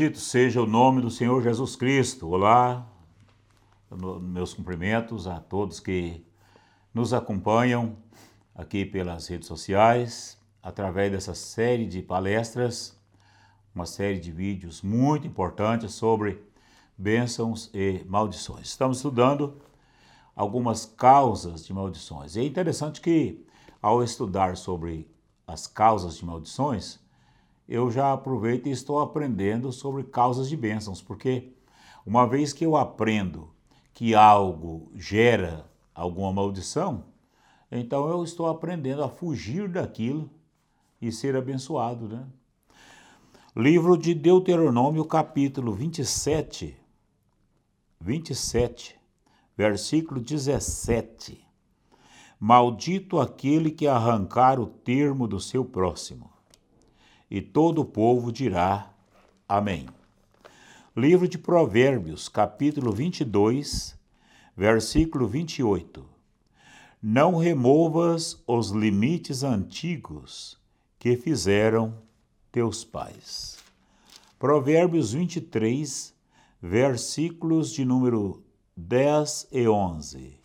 Bendito seja o nome do Senhor Jesus Cristo. Olá, meus cumprimentos a todos que nos acompanham aqui pelas redes sociais, através dessa série de palestras, uma série de vídeos muito importantes sobre bênçãos e maldições. Estamos estudando algumas causas de maldições. E é interessante que, ao estudar sobre as causas de maldições, eu já aproveito e estou aprendendo sobre causas de bênçãos, porque uma vez que eu aprendo que algo gera alguma maldição, então eu estou aprendendo a fugir daquilo e ser abençoado, né? Livro de Deuteronômio, capítulo 27, 27, versículo 17. Maldito aquele que arrancar o termo do seu próximo e todo o povo dirá Amém. Livro de Provérbios, capítulo 22, versículo 28. Não removas os limites antigos que fizeram teus pais. Provérbios 23, versículos de número 10 e 11.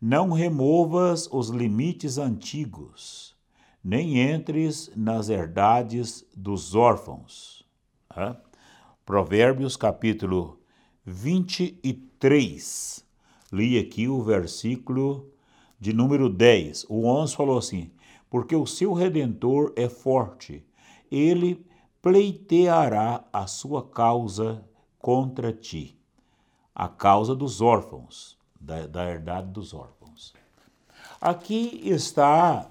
Não removas os limites antigos nem entres nas herdades dos órfãos. Provérbios capítulo 23. Li aqui o versículo de número 10. O 11 falou assim: Porque o seu redentor é forte, ele pleiteará a sua causa contra ti, a causa dos órfãos, da, da herdade dos órfãos. Aqui está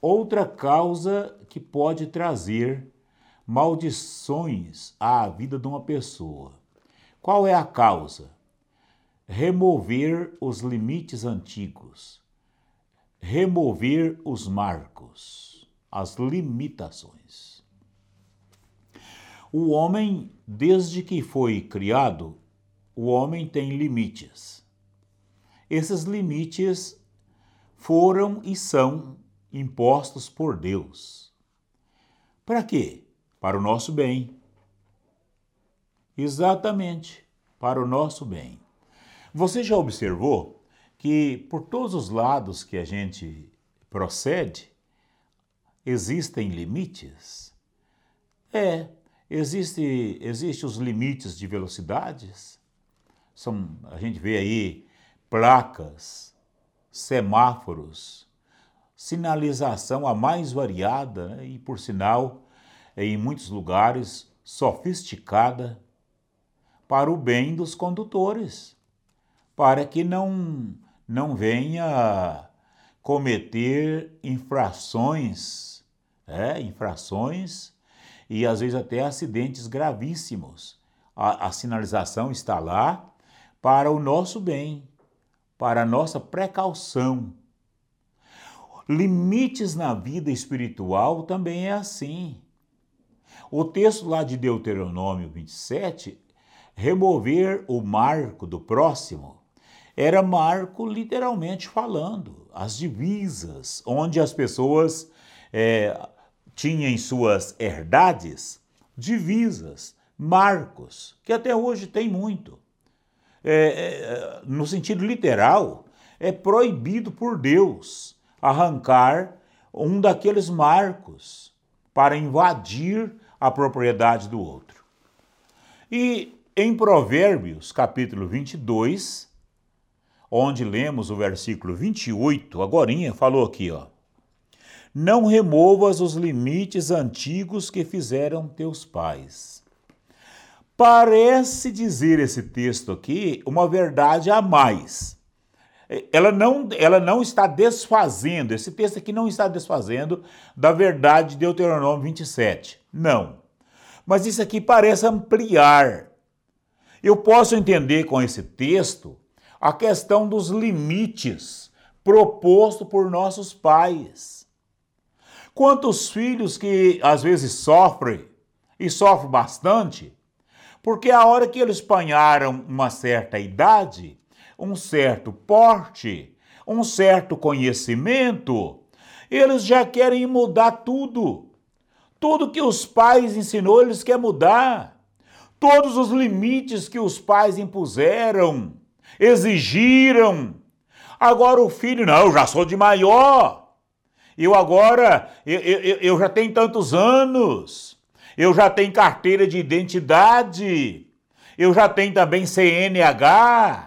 outra causa que pode trazer maldições à vida de uma pessoa. Qual é a causa? Remover os limites antigos, remover os marcos, as limitações. O homem, desde que foi criado, o homem tem limites. Esses limites foram e são impostos por Deus. Para quê? Para o nosso bem. Exatamente, para o nosso bem. Você já observou que por todos os lados que a gente procede, existem limites? É, existe, existe os limites de velocidades. São, a gente vê aí placas, semáforos, sinalização a mais variada né, e, por sinal, em muitos lugares, sofisticada para o bem dos condutores, para que não, não venha cometer infrações, é, infrações e às vezes até acidentes gravíssimos. A, a sinalização está lá para o nosso bem, para a nossa precaução Limites na vida espiritual também é assim. O texto lá de Deuteronômio 27, remover o marco do próximo, era marco literalmente falando, as divisas, onde as pessoas é, tinham em suas herdades divisas, marcos, que até hoje tem muito. É, é, no sentido literal, é proibido por Deus arrancar um daqueles marcos para invadir a propriedade do outro. E em Provérbios, capítulo 22, onde lemos o versículo 28, agorinha falou aqui, ó: Não removas os limites antigos que fizeram teus pais. Parece dizer esse texto aqui uma verdade a mais ela não, ela não está desfazendo, esse texto aqui não está desfazendo da verdade de Deuteronômio 27. Não. Mas isso aqui parece ampliar. Eu posso entender com esse texto a questão dos limites proposto por nossos pais. Quantos filhos que às vezes sofrem, e sofrem bastante, porque a hora que eles panharam uma certa idade, um certo porte, um certo conhecimento, eles já querem mudar tudo. Tudo que os pais ensinou, eles querem mudar. Todos os limites que os pais impuseram, exigiram. Agora o filho, não, eu já sou de maior. Eu agora, eu, eu, eu já tenho tantos anos. Eu já tenho carteira de identidade. Eu já tenho também CNH.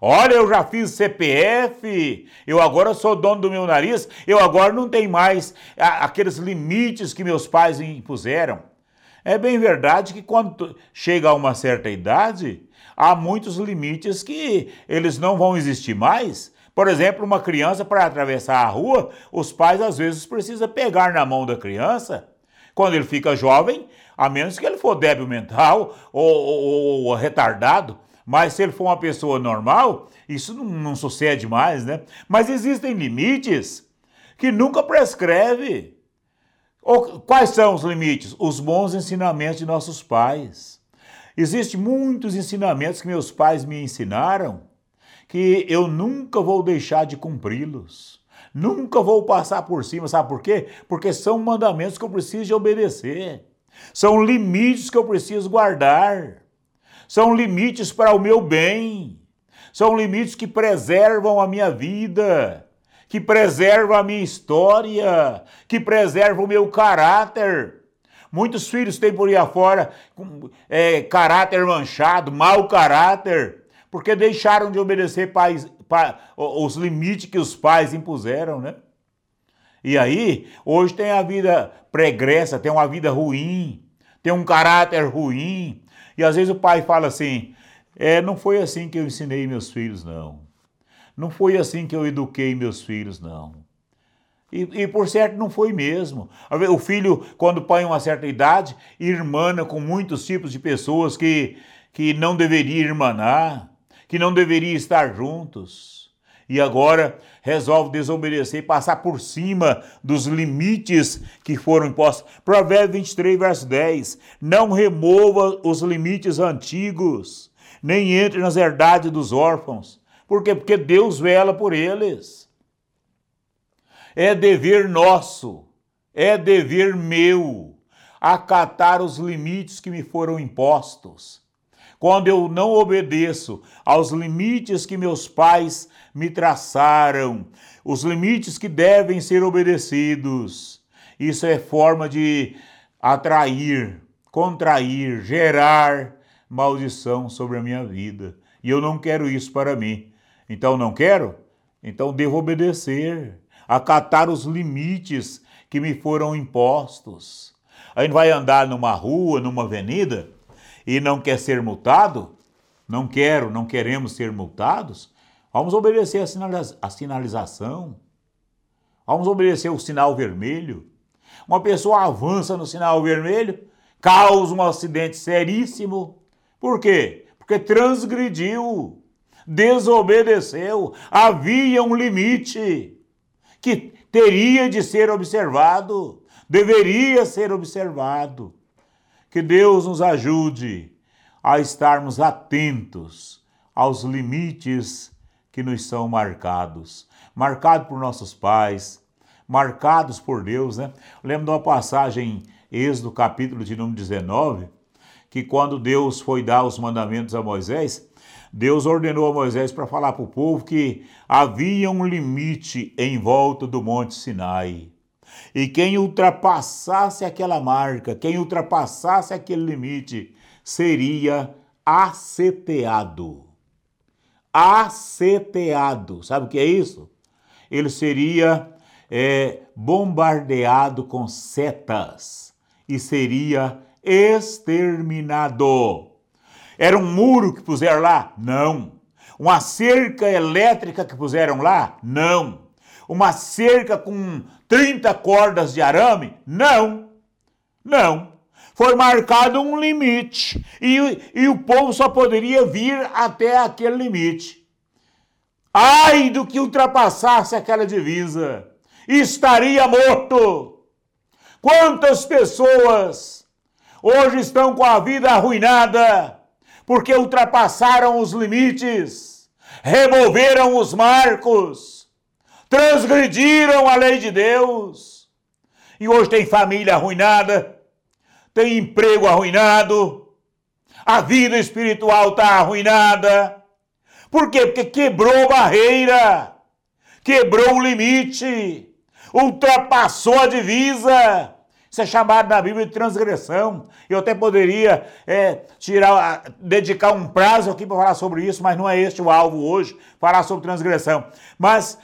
Olha, eu já fiz CPF, eu agora sou dono do meu nariz, eu agora não tenho mais aqueles limites que meus pais impuseram. É bem verdade que quando chega a uma certa idade, há muitos limites que eles não vão existir mais. Por exemplo, uma criança para atravessar a rua, os pais às vezes precisam pegar na mão da criança. Quando ele fica jovem, a menos que ele for débil mental ou, ou, ou retardado, mas se ele for uma pessoa normal, isso não, não sucede mais, né? Mas existem limites que nunca prescreve. Quais são os limites? Os bons ensinamentos de nossos pais. Existem muitos ensinamentos que meus pais me ensinaram que eu nunca vou deixar de cumpri-los. Nunca vou passar por cima, sabe por quê? Porque são mandamentos que eu preciso de obedecer. São limites que eu preciso guardar são limites para o meu bem, são limites que preservam a minha vida, que preservam a minha história, que preservam o meu caráter. Muitos filhos têm por aí afora é, caráter manchado, mau caráter, porque deixaram de obedecer pais, pa, os limites que os pais impuseram, né? E aí, hoje tem a vida pregressa, tem uma vida ruim, tem um caráter ruim, e às vezes o pai fala assim: é, não foi assim que eu ensinei meus filhos, não. Não foi assim que eu eduquei meus filhos, não. E, e, por certo não foi mesmo. O filho, quando põe uma certa idade, irmana com muitos tipos de pessoas que, que não deveria irmanar, que não deveria estar juntos. E agora resolve desobedecer e passar por cima dos limites que foram impostos. Provérbio 23, verso 10. Não remova os limites antigos, nem entre nas herdades dos órfãos. Por quê? Porque Deus vela por eles. É dever nosso, é dever meu, acatar os limites que me foram impostos quando eu não obedeço aos limites que meus pais me traçaram, os limites que devem ser obedecidos. Isso é forma de atrair, contrair, gerar maldição sobre a minha vida. E eu não quero isso para mim. Então não quero? Então devo obedecer, acatar os limites que me foram impostos. A gente vai andar numa rua, numa avenida, e não quer ser multado, não quero, não queremos ser multados, vamos obedecer a sinalização, vamos obedecer o sinal vermelho. Uma pessoa avança no sinal vermelho, causa um acidente seríssimo. Por quê? Porque transgrediu, desobedeceu, havia um limite que teria de ser observado, deveria ser observado. Que Deus nos ajude a estarmos atentos aos limites que nos são marcados marcados por nossos pais, marcados por Deus, né? lembro de uma passagem em Êxodo, capítulo de número 19, que quando Deus foi dar os mandamentos a Moisés, Deus ordenou a Moisés para falar para o povo que havia um limite em volta do Monte Sinai. E quem ultrapassasse aquela marca, quem ultrapassasse aquele limite, seria aceteado. Aceteado. Sabe o que é isso? Ele seria é, bombardeado com setas e seria exterminado. Era um muro que puseram lá? Não. Uma cerca elétrica que puseram lá? Não. Uma cerca com 30 cordas de arame? Não, não. Foi marcado um limite e, e o povo só poderia vir até aquele limite. Ai do que ultrapassasse aquela divisa, estaria morto. Quantas pessoas hoje estão com a vida arruinada porque ultrapassaram os limites, removeram os marcos transgrediram a lei de Deus. e hoje tem família arruinada, tem emprego arruinado, a vida espiritual está arruinada. Por quê? Porque quebrou barreira, quebrou o limite, ultrapassou a divisa. Isso é chamado na Bíblia de transgressão. Eu até poderia é, tirar, dedicar um prazo aqui para falar sobre isso, mas não é este o alvo hoje, falar sobre transgressão. Mas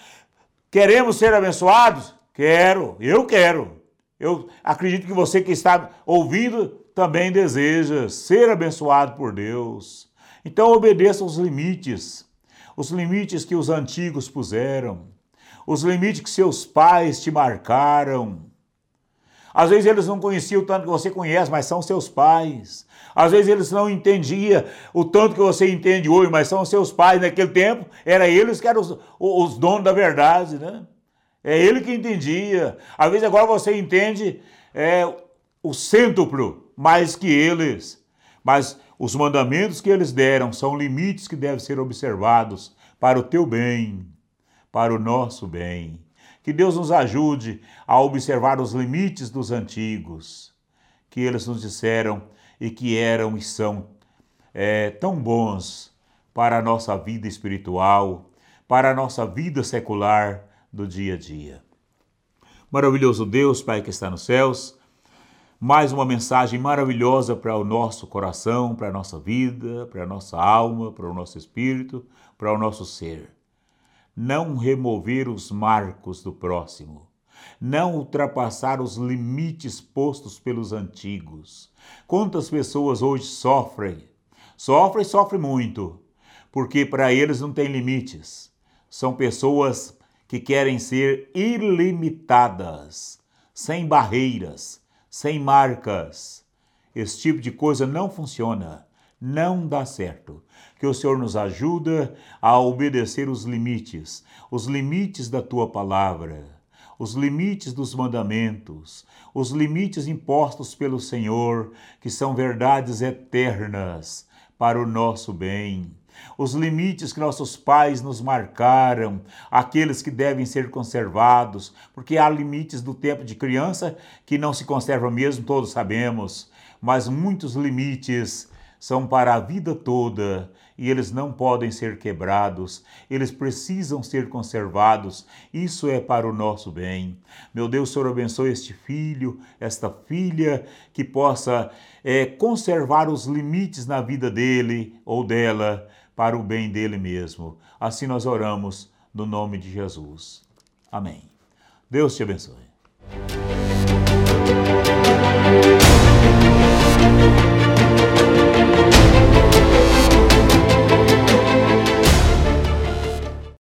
queremos ser abençoados? Quero, eu quero. Eu acredito que você que está ouvindo também deseja ser abençoado por Deus. Então obedeça os limites, os limites que os antigos puseram, os limites que seus pais te marcaram. Às vezes eles não conheciam o tanto que você conhece, mas são seus pais. Às vezes eles não entendiam o tanto que você entende hoje, mas são seus pais. Naquele tempo, era eles que eram os, os donos da verdade, né? É ele que entendia. Às vezes agora você entende é, o cêntuplo mais que eles. Mas os mandamentos que eles deram são limites que devem ser observados para o teu bem, para o nosso bem. Que Deus nos ajude a observar os limites dos antigos, que eles nos disseram e que eram e são é, tão bons para a nossa vida espiritual, para a nossa vida secular do dia a dia. Maravilhoso Deus, Pai que está nos céus, mais uma mensagem maravilhosa para o nosso coração, para a nossa vida, para a nossa alma, para o nosso espírito, para o nosso ser não remover os marcos do próximo, não ultrapassar os limites postos pelos antigos. Quantas pessoas hoje sofrem? Sofrem sofrem muito, porque para eles não tem limites. São pessoas que querem ser ilimitadas, sem barreiras, sem marcas. Esse tipo de coisa não funciona não dá certo. Que o Senhor nos ajuda a obedecer os limites, os limites da tua palavra, os limites dos mandamentos, os limites impostos pelo Senhor, que são verdades eternas para o nosso bem. Os limites que nossos pais nos marcaram, aqueles que devem ser conservados, porque há limites do tempo de criança que não se conservam mesmo, todos sabemos, mas muitos limites são para a vida toda e eles não podem ser quebrados, eles precisam ser conservados. Isso é para o nosso bem. Meu Deus, Senhor, abençoe este filho, esta filha, que possa é, conservar os limites na vida dele ou dela para o bem dele mesmo. Assim nós oramos no nome de Jesus. Amém. Deus te abençoe.